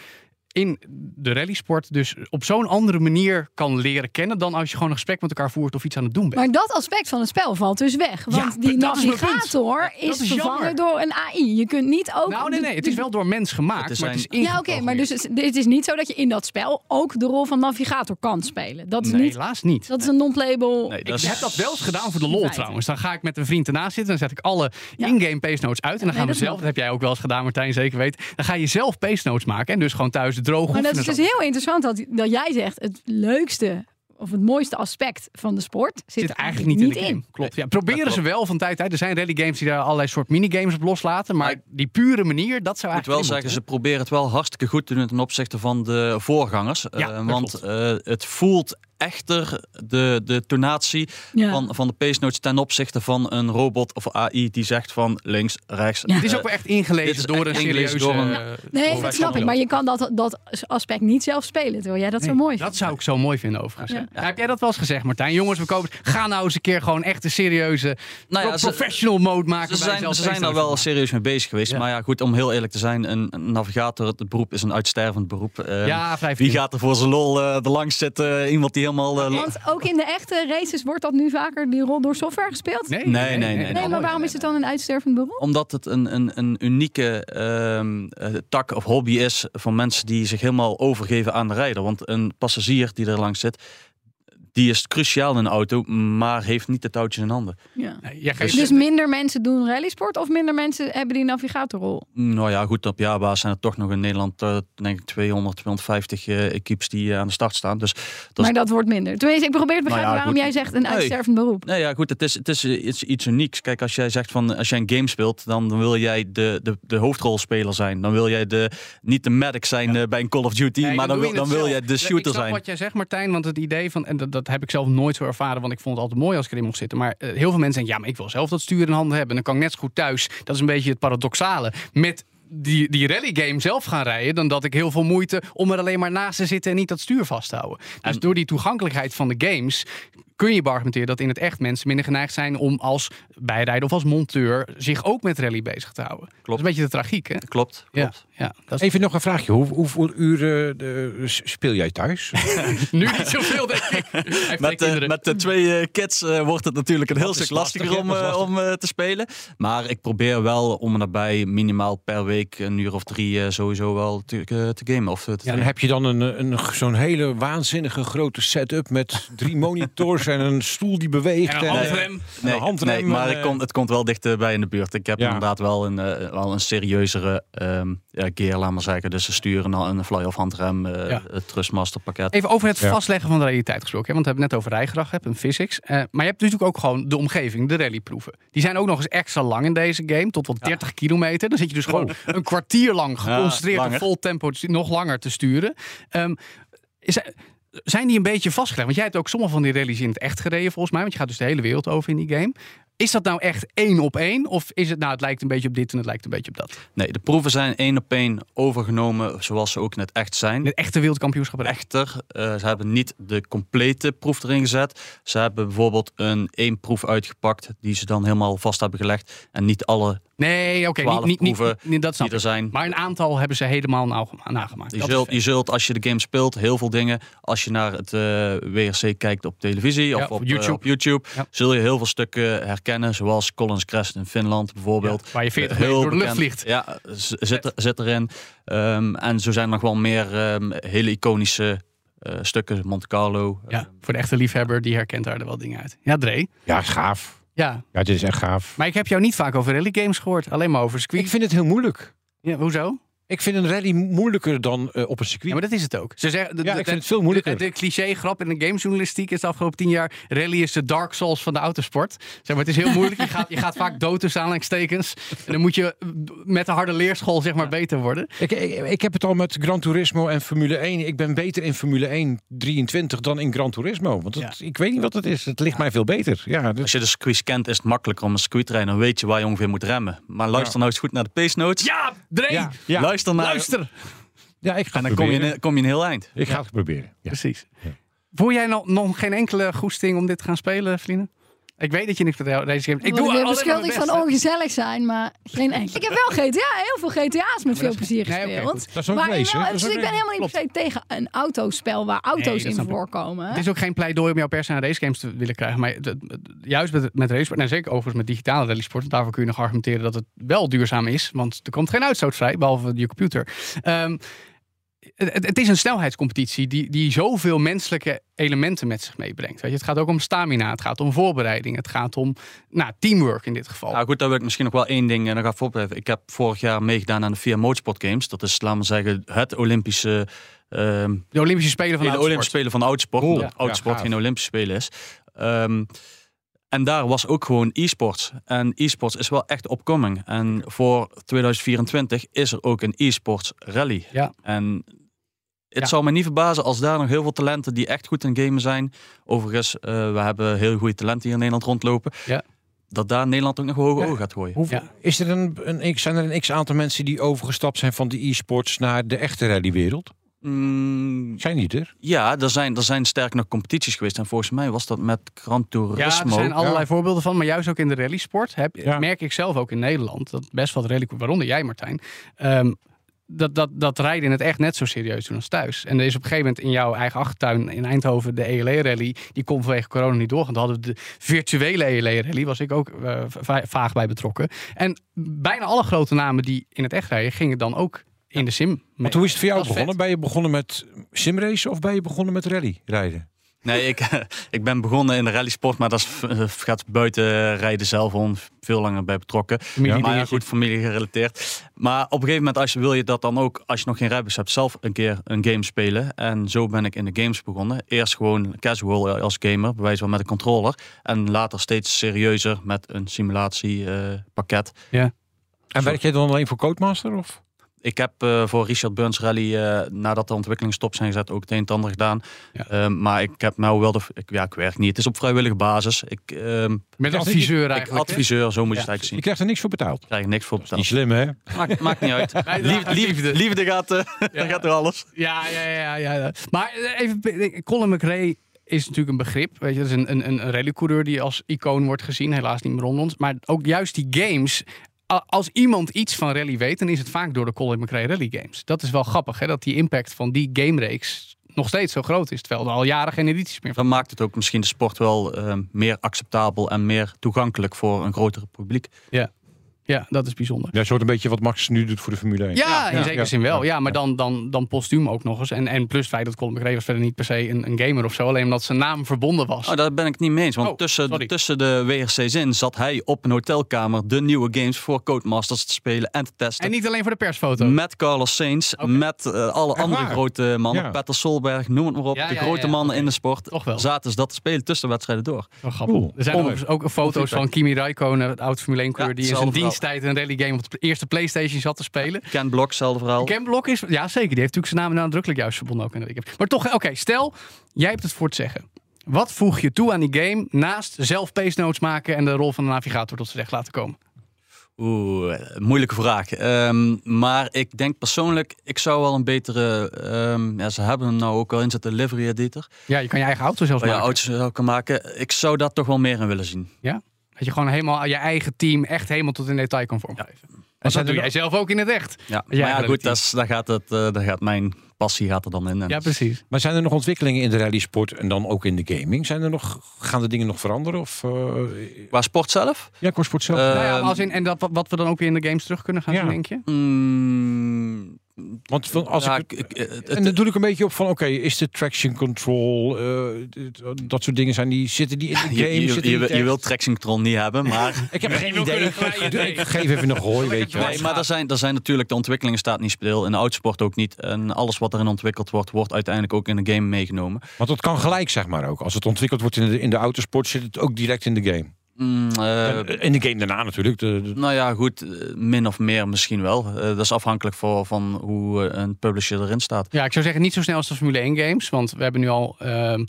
in de rallysport dus op zo'n andere manier kan leren kennen dan als je gewoon een gesprek met elkaar voert of iets aan het doen bent. Maar dat aspect van het spel valt dus weg. Want Ja, die is navigator is, vervangen jammer. door een AI. Je kunt niet ook... nou, nee, nee, het is wel door mens gemaakt, Het maar het is Ja, oké, maar dus het, het is niet zo dat je in dat spel ook de rol van navigator kan spelen. Dat is, Nee, niet, helaas niet. dat is een non-label. Nee, Ik is- heb dat wel eens gedaan voor de lol trouwens. Dan ga ik met een vriend ernaast zitten. Dan zet ik alle Ja. in-game pace notes uit. En dan Nee, gaan we zelf, dat heb jij ook wel eens gedaan Martijn, zeker weet. Dan ga je zelf pace notes maken. En dus gewoon thuis de droge Maar dat is dus heel interessant dat, dat jij zegt het leukste of het mooiste aspect van de sport zit, Zit eigenlijk niet in de game. Klopt. Ja, proberen ze wel van tijd tot tijd. Er zijn rally games die daar allerlei soort minigames op loslaten. Maar die pure manier, dat zou Ik moet wel eigenlijk zeggen, ze proberen het wel hartstikke goed te doen ten opzichte van de voorgangers. Ja, Eh, want eh, het voelt echter de, de tonatie Ja. van, van de pace notes ten opzichte van een robot of AI die zegt van links, rechts. Het is Eh, ook wel echt ingelezen dit is door echt een ingelezen serieuze... door een- eh, Nee, dat snap ik. Maar je kan dat, dat aspect niet zelf spelen, terwijl jij dat zo Nee, mooi Dat zou ik zo mooi vinden overigens. Heb jij dat wel eens gezegd Martijn? Jongens, we kopen, ga nou eens een keer gewoon echt een serieuze Nou ja, pro- ze- professional mode maken. Ze zijn, ze zijn daar wel serieus mee bezig geweest. Ja. Maar ja, goed, om heel eerlijk te zijn, een, een navigator, het beroep is een uitstervend beroep. Eh, Ja, vrij Wie gaat er voor zijn lol eh er langs zitten? Iemand die helemaal... eh, Want ook in de echte races wordt dat nu vaker die rol door software gespeeld? Nee, Nee, nee, nee. Nee, maar waarom is het dan een uitstervend beroep? Omdat het een, een, een unieke ehm, eh, tak of hobby is van mensen die zich helemaal overgeven aan de rijder. Want een passagier die er langs zit, die is cruciaal in een auto, maar heeft niet de touwtjes in handen. Ja. Nee, jij geeft- Dus minder mensen doen rallysport of minder mensen hebben die navigatorrol? Nou ja, goed, op jaarbasis zijn er toch nog in Nederland, eh, denk ik, 200, 250 eh equipes die eh, aan de start staan. Dus dat maar dat wordt minder. Tenminste, ik probeer te begrijpen Nou ja, waarom goed. jij zegt een Nee. uitstervend beroep. Nee, ja, goed, het is, het is eh, iets, iets unieks. Kijk, als jij zegt van als jij een game speelt, dan wil jij de, de, de hoofdrolspeler zijn. Dan wil jij de, niet de medic zijn bij een Call of Duty, Nee, maar dan, wil, je dan wil jij de Ik shooter snap zijn. wat jij zegt, Martijn, want het idee van, en dat, dat heb ik zelf nooit zo ervaren, want ik vond het altijd mooi als ik erin mocht zitten. Maar eh, heel veel mensen denken, ja, maar ik wil zelf dat stuur in handen hebben. Dan kan ik net zo goed thuis. Dat is een beetje het paradoxale. Met die, die rally game zelf gaan rijden, dan dat ik heel veel moeite om er alleen maar naast te zitten en niet dat stuur vast te houden. Dus En- door die toegankelijkheid van de games kun je beargumenteren dat in het echt mensen minder geneigd zijn om als bijrijder of als monteur zich ook met rally bezig te houden. Dat is een beetje de tragiek, hè? Klopt, klopt. ja, dat is Even nog een vraagje. Hoe, hoeveel uren eh, speel jij thuis? nu niet zoveel, denk ik. Met, eh, met de twee eh, kids wordt het natuurlijk een heel stuk lastig, lastiger ja, om, lastig. te spelen. Maar ik probeer wel om en nabij minimaal per week een uur of drie sowieso wel te, te gamen. Of te En heb je dan een, een, zo'n hele waanzinnige grote setup met drie monitors en een stoel die beweegt? En een handrem. en Nee, een handrem. nee, maar en, ik eh, kom, het komt wel dichterbij in de buurt. Ik heb Ja. inderdaad wel een, eh, wel een serieuzere ehm ja, gear, laat maar zeggen. Dus een stuur, een, een fly-off handrem, eh, Ja. het Trustmaster pakket. Even over het Ja. vastleggen van de realiteit gesproken. Hè? Want we hebben het net over rijgedrag hebt en physics. Eh, maar je hebt natuurlijk ook gewoon de omgeving, de rallyproeven. Die zijn ook nog eens extra lang in deze game. Tot wel 30 kilometer. Dan zit je dus gewoon een kwartier lang geconcentreerd op vol tempo nog langer te sturen. Ehm, is, zijn die een beetje vastgelegd? Want jij hebt ook sommige van die rallies in het echt gereden volgens mij. Want je gaat dus de hele wereld over in die game. Is dat nou echt één op één? Of is het nou, het lijkt een beetje op dit en het lijkt een beetje op dat? Nee, de proeven zijn één op één overgenomen zoals ze ook in het echt zijn. Het echte wereldkampioenschap. echt. echter. eh, ze hebben niet de complete proef erin gezet. Ze hebben bijvoorbeeld een één proef uitgepakt die ze dan helemaal vast hebben gelegd. En niet alle Nee, oké. niet, 12 niet, niet, proeven niet, dat snap die er zijn. Maar een aantal hebben ze helemaal nagemaakt. Je zult, je zult als je de game speelt heel veel dingen. Als je naar het eh, WRC kijkt op televisie of Ja, op op eh, YouTube. op YouTube Ja. zul je heel veel stukken herkennen. Zoals Collins Crest in Finland bijvoorbeeld. Ja, waar je 40 Heel meter door de lucht vliegt. Ja, zit, er- zit erin. Ehm, en zo zijn er nog wel meer ehm, hele iconische eh, stukken. Monte Carlo. Ja, voor de echte liefhebber, die herkent daar wel dingen uit. Ja, Dre. Ja, gaaf. Ja. Ja, dit is echt gaaf. Maar ik heb jou niet vaak over rally games gehoord. Alleen maar over circuit. Ik vind het heel moeilijk. Ja, hoezo? Ik vind een rally moeilijker dan eh, op een circuit. Ja, maar dat is het ook. Ze zeggen, de, Ja, de- ik vind het veel moeilijker. De, de cliché-grap in de gamejournalistiek is de afgelopen tien jaar... rally is de Dark Souls van de autosport. Zeg maar, het is heel moeilijk. Je gaat, je gaat vaak dood tussen aanhalingstekens. En dan moet je met de harde leerschool zeg maar beter worden. Ik, ik, ik heb het al met Gran Turismo en Formule 1. Ik ben beter in Formule 1 23 dan in Gran Turismo. Want het- ik weet niet wat het is. Het ligt mij veel beter. Ja, dus, Als je de circuits kent, is het makkelijker om een circuit te rijden. Dan weet je waar je ongeveer moet remmen. Maar luister nou eens goed naar de pace notes. Ja, Dre! ja, ja. Luister naar. Luister! ja, ik ga dan kom je, in- kom je een heel eind. Ik ga het proberen. Ja. Precies. Voel jij nog, nog geen enkele goesting om dit te gaan spelen, Vliene? Ik weet dat je niks met deze game... Ik doe weer beschuldigd van ongezellig zijn, maar geen enkel. Ik heb wel GTA, heel veel GTA's met veel plezier gespeeld. Dat is ook race, dus ik ben race. helemaal niet per se tegen een autospel waar auto's in voorkomen. Het is ook geen pleidooi om jou per se aan racegames te willen krijgen. Maar juist met, met racesport, en zeker overigens met digitale rallysport, daarvoor kun je nog argumenteren dat het wel duurzaam is. Want er komt geen uitstoot vrij, behalve je computer. Het, is een snelheidscompetitie die, die zoveel menselijke elementen met zich meebrengt. Weet je, het gaat ook om stamina, het gaat om voorbereiding, het gaat om nou, teamwork in dit geval. Nou goed, daar wil ik misschien nog wel één ding en dan ga ik. Ik heb vorig jaar meegedaan aan de VIA Motorsport Games. Dat is, laten we zeggen, het Olympische... ehm, de Olympische Spelen van de de Olympische Spelen van. Cool. Ja. autosport Ja, geen. Olympische Spelen is. Ehm, en daar was ook gewoon e-sports. En e-sports is wel echt opkoming. En voor 2024 is er ook een e-sports rally. Ja. En het Ja. zou me niet verbazen als daar nog heel veel talenten die echt goed in gamen zijn. Overigens, eh, we hebben heel goede talenten hier in Nederland rondlopen. Ja. Dat daar Nederland ook nog hoge Ja. ogen gaat gooien. Hoeveel- Ja. is er een, een, x- zijn er een x-aantal mensen die overgestapt zijn van de e-sports naar de echte rallywereld? Mm, Zijn niet er? ja, er zijn, er zijn sterk nog competities geweest. En volgens mij was dat met Gran Turismo. Ja, er zijn allerlei Ja. voorbeelden van, maar juist ook in de rallysport heb, Ja. merk ik zelf ook in Nederland dat best wat rally, waaronder jij Martijn, ehm, dat, dat, dat rijden in het echt net zo serieus doen als thuis. En er is op een gegeven moment in jouw eigen achtertuin in Eindhoven de ELE-rally, die kon vanwege corona niet doorgaan. Dan hadden we de virtuele ELE-rally, was ik ook eh, va- vaag bij betrokken. En bijna alle grote namen die in het echt rijden, gingen dan ook in de sim. mee. Want hoe is het voor jou begonnen? Ben je begonnen met simracen of ben je begonnen met rally rijden? Nee, ik, ik ben begonnen in de rallysport, maar dat is, eh, gaat buiten rijden zelf om veel langer bij betrokken. Familie maar ja, goed, familie gerelateerd. Maar op een gegeven moment als je, wil je dat dan ook, als je nog geen rijbewijs hebt, zelf een keer een game spelen. En zo ben ik in de games begonnen. Eerst gewoon casual als gamer, bij wijze van met een controller. En later steeds serieuzer met een simulatiepakket. Ja. En werk jij dan alleen voor Codemaster? Of? Ik heb eh, voor Richard Burns Rally, eh, nadat de ontwikkelingen stop zijn gezet, ook het een en ander gedaan. Ja. Ehm, maar ik heb nou wel de. Ik, ja, ik werk niet. Het is op vrijwillige basis. Ik, ehm, Met adviseur ik eigenlijk. hè? adviseur, zo moet je Ja. het eigenlijk Je zien. krijgt er niks voor betaald. Ik krijg er niks voor Niet betaald. slim, hè? Maakt, maakt niet uit. Liefde, liefde, liefde. gaat, eh, Ja. gaat door alles. Ja, ja, ja, ja, ja. Maar eh, even, Colin McRae is natuurlijk een begrip. Weet je, dat is een, een, een rallycoureur die als icoon wordt gezien. Helaas niet meer onder ons. Maar ook juist die games. Als iemand iets van rally weet, dan is het vaak door de Colin McRae Rally Games. Dat is wel grappig, hè? dat die impact van die gamereeks nog steeds zo groot is. Terwijl er al jaren geen edities meer van. Dan maakt het ook misschien de sport wel ehm, meer acceptabel en meer toegankelijk voor een grotere publiek. Ja, dat is bijzonder. Ja, soort een beetje wat Max nu doet voor de Formule 1. Ja, in ja, zekere ja, zin wel. ja, Ja, maar ja. dan, dan, dan postuum ook nog eens. En, en plus het feit dat Colin McRae was verder niet per se een, een gamer of zo. Alleen omdat zijn naam verbonden was. Oh, daar ben ik het niet mee eens. Want Oh, tussen, sorry. tussen de WRC's in zat hij op een hotelkamer de nieuwe games voor Codemasters te spelen en te testen. En niet alleen voor de persfoto. Met Carlos Sainz, met eh, alle Echt andere waar? grote mannen. Ja. Peter Solberg, noem het maar op. Ja, de ja, grote ja, mannen in de sport. Toch wel. Zaten ze dat te spelen tussen de wedstrijden door. Wel grappig. Cool. Er zijn ook foto's van Kimi Räikkönen, oud Formule 1 coureur, Ja, die in zijn hetzelfde diensttijd een rally game op de eerste PlayStation zat te spelen. Ken Blok, hetzelfde verhaal. Ken Block is, ja zeker, die heeft natuurlijk zijn naam nadrukkelijk juist verbonden ook in de. Maar toch, oké, stel, jij hebt het voor het zeggen. Wat voeg je toe aan die game naast zelf pace notes maken en de rol van de navigator tot z'n recht laten komen? Oeh, eh, moeilijke vraag. Ehm, maar ik denk persoonlijk, ik zou wel een betere... ehm, ja, ze hebben hem nou ook al in zitten, livery editor. Ja, je kan je eigen auto zelfs je maken. auto's zou kunnen maken. Ik zou daar toch wel meer in willen zien. Dat je gewoon helemaal je eigen team echt helemaal tot in detail kan vormgeven. En dat doe jij zelf ook in het echt. Ja, Ja, maar ja, goed, dat is, daar, gaat het, eh, daar gaat mijn passie gaat er dan in. En Ja, precies. Maar zijn er nog ontwikkelingen in de rallysport en dan ook in de gaming? Zijn er nog, gaan de dingen nog veranderen? Of, eh, Qua sport zelf? ja, qua sport zelf. Nou ja, maar als in, en dat, wat we dan ook weer in de games terug kunnen gaan Ja. zien, denk je? Mm, Want van, als ja, ik, ik- ik- het- en dan doe ik een beetje op van, oké, is de traction control, eh, dat soort dingen zijn die zitten die in de je, game? je, zitten je, echt? je wilt traction control niet hebben, maar... Ik heb geen idee. Ik, geef even een gooi, weet je. Nee, maar er zijn, er zijn natuurlijk, de ontwikkelingen staat niet stil. In de autosport ook niet. En alles wat erin ontwikkeld wordt, wordt uiteindelijk ook in de game meegenomen. Want dat kan gelijk, zeg maar ook. Als het ontwikkeld wordt in de, in de autosport, zit het ook direct in de game. Mm, eh, in de game daarna natuurlijk. De, de- nou ja, goed, eh, min of meer misschien wel. Eh, dat is afhankelijk voor, van hoe een publisher erin staat. Ja, ik zou zeggen niet zo snel als de Formule 1 games. Want we hebben nu al ehm,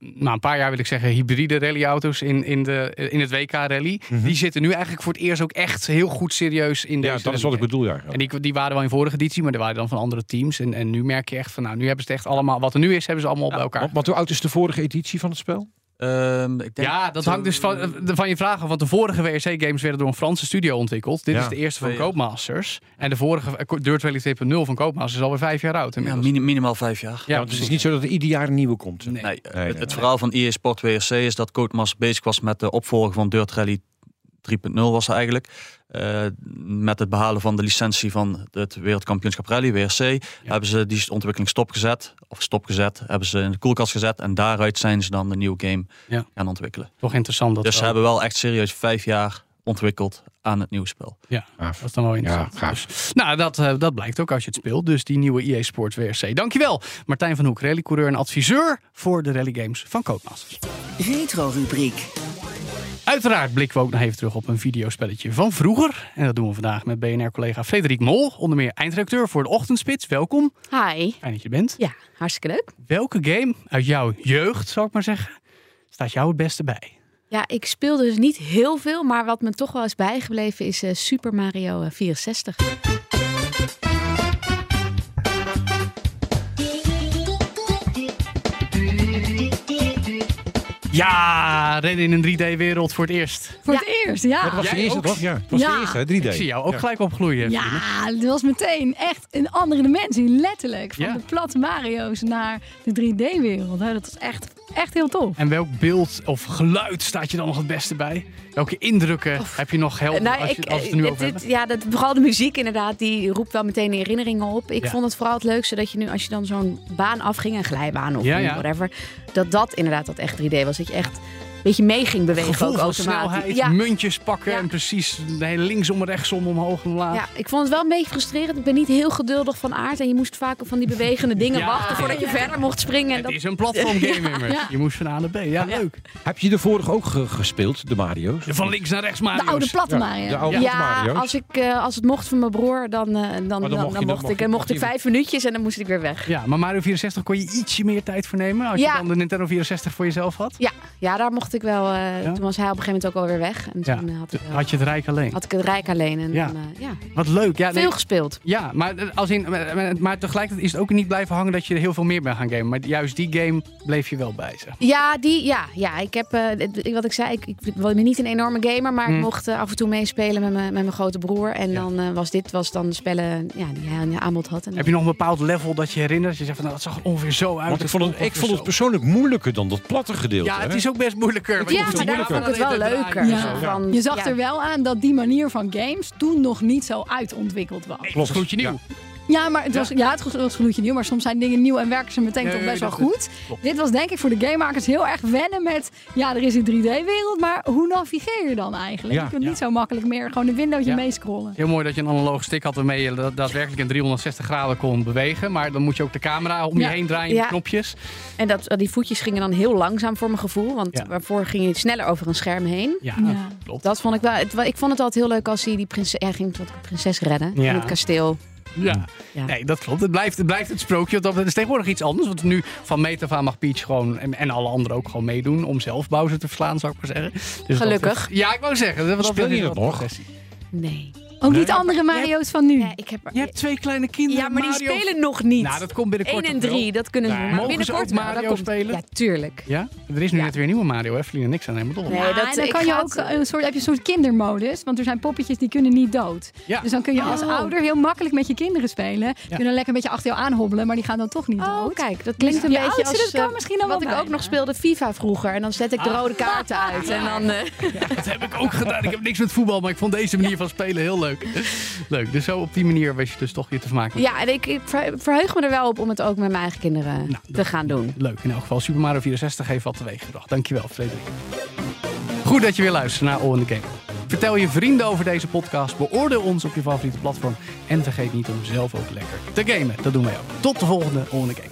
nou, een paar jaar, wil ik zeggen, hybride rallyauto's in, in, de, in het WK Rally. Die zitten nu eigenlijk voor het eerst ook echt heel goed serieus in deze ja, dat is wat ik bedoel, ja. En die, die waren wel in vorige editie, maar die waren dan van andere teams. En, en nu merk je echt van, nou, nu hebben ze het echt allemaal, wat er nu is, hebben ze allemaal bij elkaar. Want, want hoe oud is de vorige editie van het spel? Ehm, ik denk Ja, dat hangt dus van, van je vraag af. Want de vorige WRC-games werden door een Franse studio ontwikkeld. Dit Ja. is de eerste van Twee jaar. Codemasters. En de vorige eh, Dirt Rally 2.0 van Codemasters is alweer vijf jaar oud ja, minimaal vijf jaar. Ja, want het is niet zo dat er ieder jaar een nieuwe komt. Nee. Nee, eh, Nee, het, nee, het verhaal van EA Sport WRC is dat Codemasters bezig was met de opvolger van Dirt Rally 3.0 was er eigenlijk. Eh, met het behalen van de licentie van het wereldkampioenschap rally, WRC, hebben ze die ontwikkeling stopgezet. Of stopgezet, hebben ze in de koelkast gezet. En daaruit zijn ze dan de nieuwe game Ja. gaan ontwikkelen. Toch interessant dat dus ze hebben wel echt serieus vijf jaar ontwikkeld aan het nieuwe spel. Ja, Gaaf. dat is dan wel interessant. Ja, gaaf. Dus, nou, dat, eh, dat blijkt ook als je het speelt. Dus die nieuwe EA Sports WRC. Dankjewel, Martijn van Hoek, rallycoureur en adviseur voor de rally games van Codemasters. Retro-rubriek. Uiteraard blikken we ook nog even terug op een videospelletje van vroeger. En dat doen we vandaag met BNR-collega Frederik Mol, onder meer eindredacteur voor de Ochtendspits. Welkom, Hi. fijn dat je bent. Ja, hartstikke leuk. Welke game uit jouw jeugd, zou ik maar zeggen, staat jou het beste bij? Ja, ik speel dus niet heel veel, maar wat me toch wel is bijgebleven is eh, Super Mario eh, 64. Ja, rennen in een 3D-wereld voor het eerst. Voor het eerst, ja. Dat was de Jij eerste, ook? toch? Ja, dat was Ja. de eerste, hè, 3D. Ik zie jou ook Ja. gelijk opgloeien. Ja, dat was meteen echt een andere dimensie, letterlijk. Van Ja. de platte Mario's naar de 3D-wereld. Dat was echt echt heel tof. En welk beeld of geluid staat je dan nog het beste bij? Welke indrukken heb je nog helder Nou, als, je, ik, als het nu eh, over dit- ja, dat, vooral de muziek inderdaad, die roept wel meteen herinneringen op. Ik Ja. vond het vooral het leukste dat je nu, als je dan zo'n baan afging, een glijbaan of Ja, whatever, dat dat inderdaad dat echt 3D was. Dat je echt beetje mee ging bewegen Gevoel ook van automatisch. snelheid, Ja. muntjes pakken Ja. en precies de hele linksom, rechtsom, omhoog en omlaag. Ja, ik vond het wel een beetje frustrerend. Ik ben niet heel geduldig van aard. En je moest vaak op van die bewegende dingen Ja. wachten voordat je verder mocht springen. En Het dat... is een platformgame immers. Ja. Je moest van A naar B. Ja, leuk. Heb je de vorige ook ge- gespeeld, de Mario's? Van links naar rechts Mario's. De oude platte Ja, Mario. de oude Ja, Mario's. als, ik, eh, als het mocht van mijn broer, dan, eh, dan, dan, dan, mocht dan ik, en mocht ik vijf minuutjes en dan moest ik weer weg. Ja, maar Mario 64 kon je ietsje meer tijd voor nemen als je dan de Nintendo 64 voor jezelf had. Ja, ja daar mocht ik wel. eh, Ja? Toen was hij op een gegeven moment ook alweer weg. En toen eh, had, ik, wel- Had je het rijk alleen. had ik het rijk alleen. En Ja. dan, eh, ja. Wat leuk. Ja, nee, Veel gespeeld. ja maar, eh, als in, maar, maar- tegelijkertijd is het ook niet blijven hangen dat je er heel veel meer bent gaan gamen. Maar juist die game bleef je wel bij, zeg. Ja, die, ja, ja, ik heb, eh, wat ik zei, ik, ik ben niet een enorme gamer, maar ik mocht eh, af en toe meespelen met mijn, met mijn grote broer. En dan eh, was dit was dan de spellen ja, die hij aan je aanbod had. En Heb je nog een bepaald level dat je herinnert? Dat je zegt van nou, dat zag er ongeveer zo uit. Want ik vond, het, ik vond het persoonlijk moeilijker dan dat platte gedeelte. Ja, het hè? is ook best moeilijker. je ja, maar daar vond ik het wel leuker. Ja. Van, Je zag ja. er wel aan dat die manier van games toen nog niet zo uitontwikkeld was. Dat is gloedje nieuw. Ja, maar het was, ja. het was gloedje nieuw, maar soms zijn dingen nieuw en werken ze meteen Nee, toch best wel goed. Dit was denk ik voor de gamemakers heel erg wennen met, ja, er is een 3D-wereld, maar hoe navigeer je dan eigenlijk? Ja. je kunt Ja. niet zo makkelijk meer gewoon een windowtje Ja. meescrollen. Heel mooi dat je een analoge stick had waarmee je da- daadwerkelijk in 360 graden kon bewegen. Maar dan moet je ook de camera om je Ja. heen draaien, Ja. knopjes. En dat, die voetjes gingen dan heel langzaam voor mijn gevoel. Want Ja. waarvoor ging je sneller over een scherm heen. Ja, Ja. klopt. Dat vond ik wel. Het, ik vond het altijd heel leuk als hij die prinses, hij ging tot prinses redden Ja. in het kasteel. Ja. Ja. nee, dat klopt. Het blijft het, blijft het sprookje. want Dat is tegenwoordig iets anders. Want nu van meet af aan mag Peach gewoon, en, en alle anderen ook gewoon meedoen om zelf Bowser te verslaan, zou ik maar zeggen. Dus Gelukkig. Dat, ja, ik wou zeggen. Dat, Speel je dat nog? progressie. Nee. Ook niet andere Mario's van nu. Ja, ik heb, Je hebt twee kleine kinderen. ja maar die Mario- spelen nog niet. Nou, dat komt binnenkort 1 en nog wel. 3, dat kunnen ze. Maar Mogen ze ook binnenkort Mario komt- spelen? Ja, tuurlijk. Ja? Er is nu Ja. net weer een nieuwe Mario, hè? Verliezen niks aan helemaal dol. Nee, dat- dan kan je ook het- een soort, heb je een soort kindermodus, want er zijn poppetjes die kunnen niet dood. Ja. Dus dan kun je als Oh. ouder heel makkelijk met je kinderen spelen. Ja. Kunnen lekker een beetje achter jou aanhobbelen, maar die gaan dan toch niet Oh, dood. kijk, dat klinkt een je beetje oudste, als dat kan eh, misschien dan wat ik ook nog speelde FIFA vroeger. En dan zet ik de rode kaarten uit. En dan, eh, Dat heb ik ook gedaan. Ik heb niks met voetbal, maar ik vond deze manier van spelen heel leuk. Leuk. Dus zo op die manier wist je dus toch je te vermaken. ja, en ik, ik ver- verheug me er wel op om het ook met mijn eigen kinderen Nou, te gaan doen. Leuk. In elk geval, Super Mario 64 heeft wat teweeg gebracht. Dankjewel, Frederik. Goed dat je weer luistert naar All in the Game. Vertel je vrienden over deze podcast. Beoordeel ons op je favoriete platform. En vergeet niet om zelf ook lekker te gamen. Dat doen wij ook. Tot de volgende All in the Game.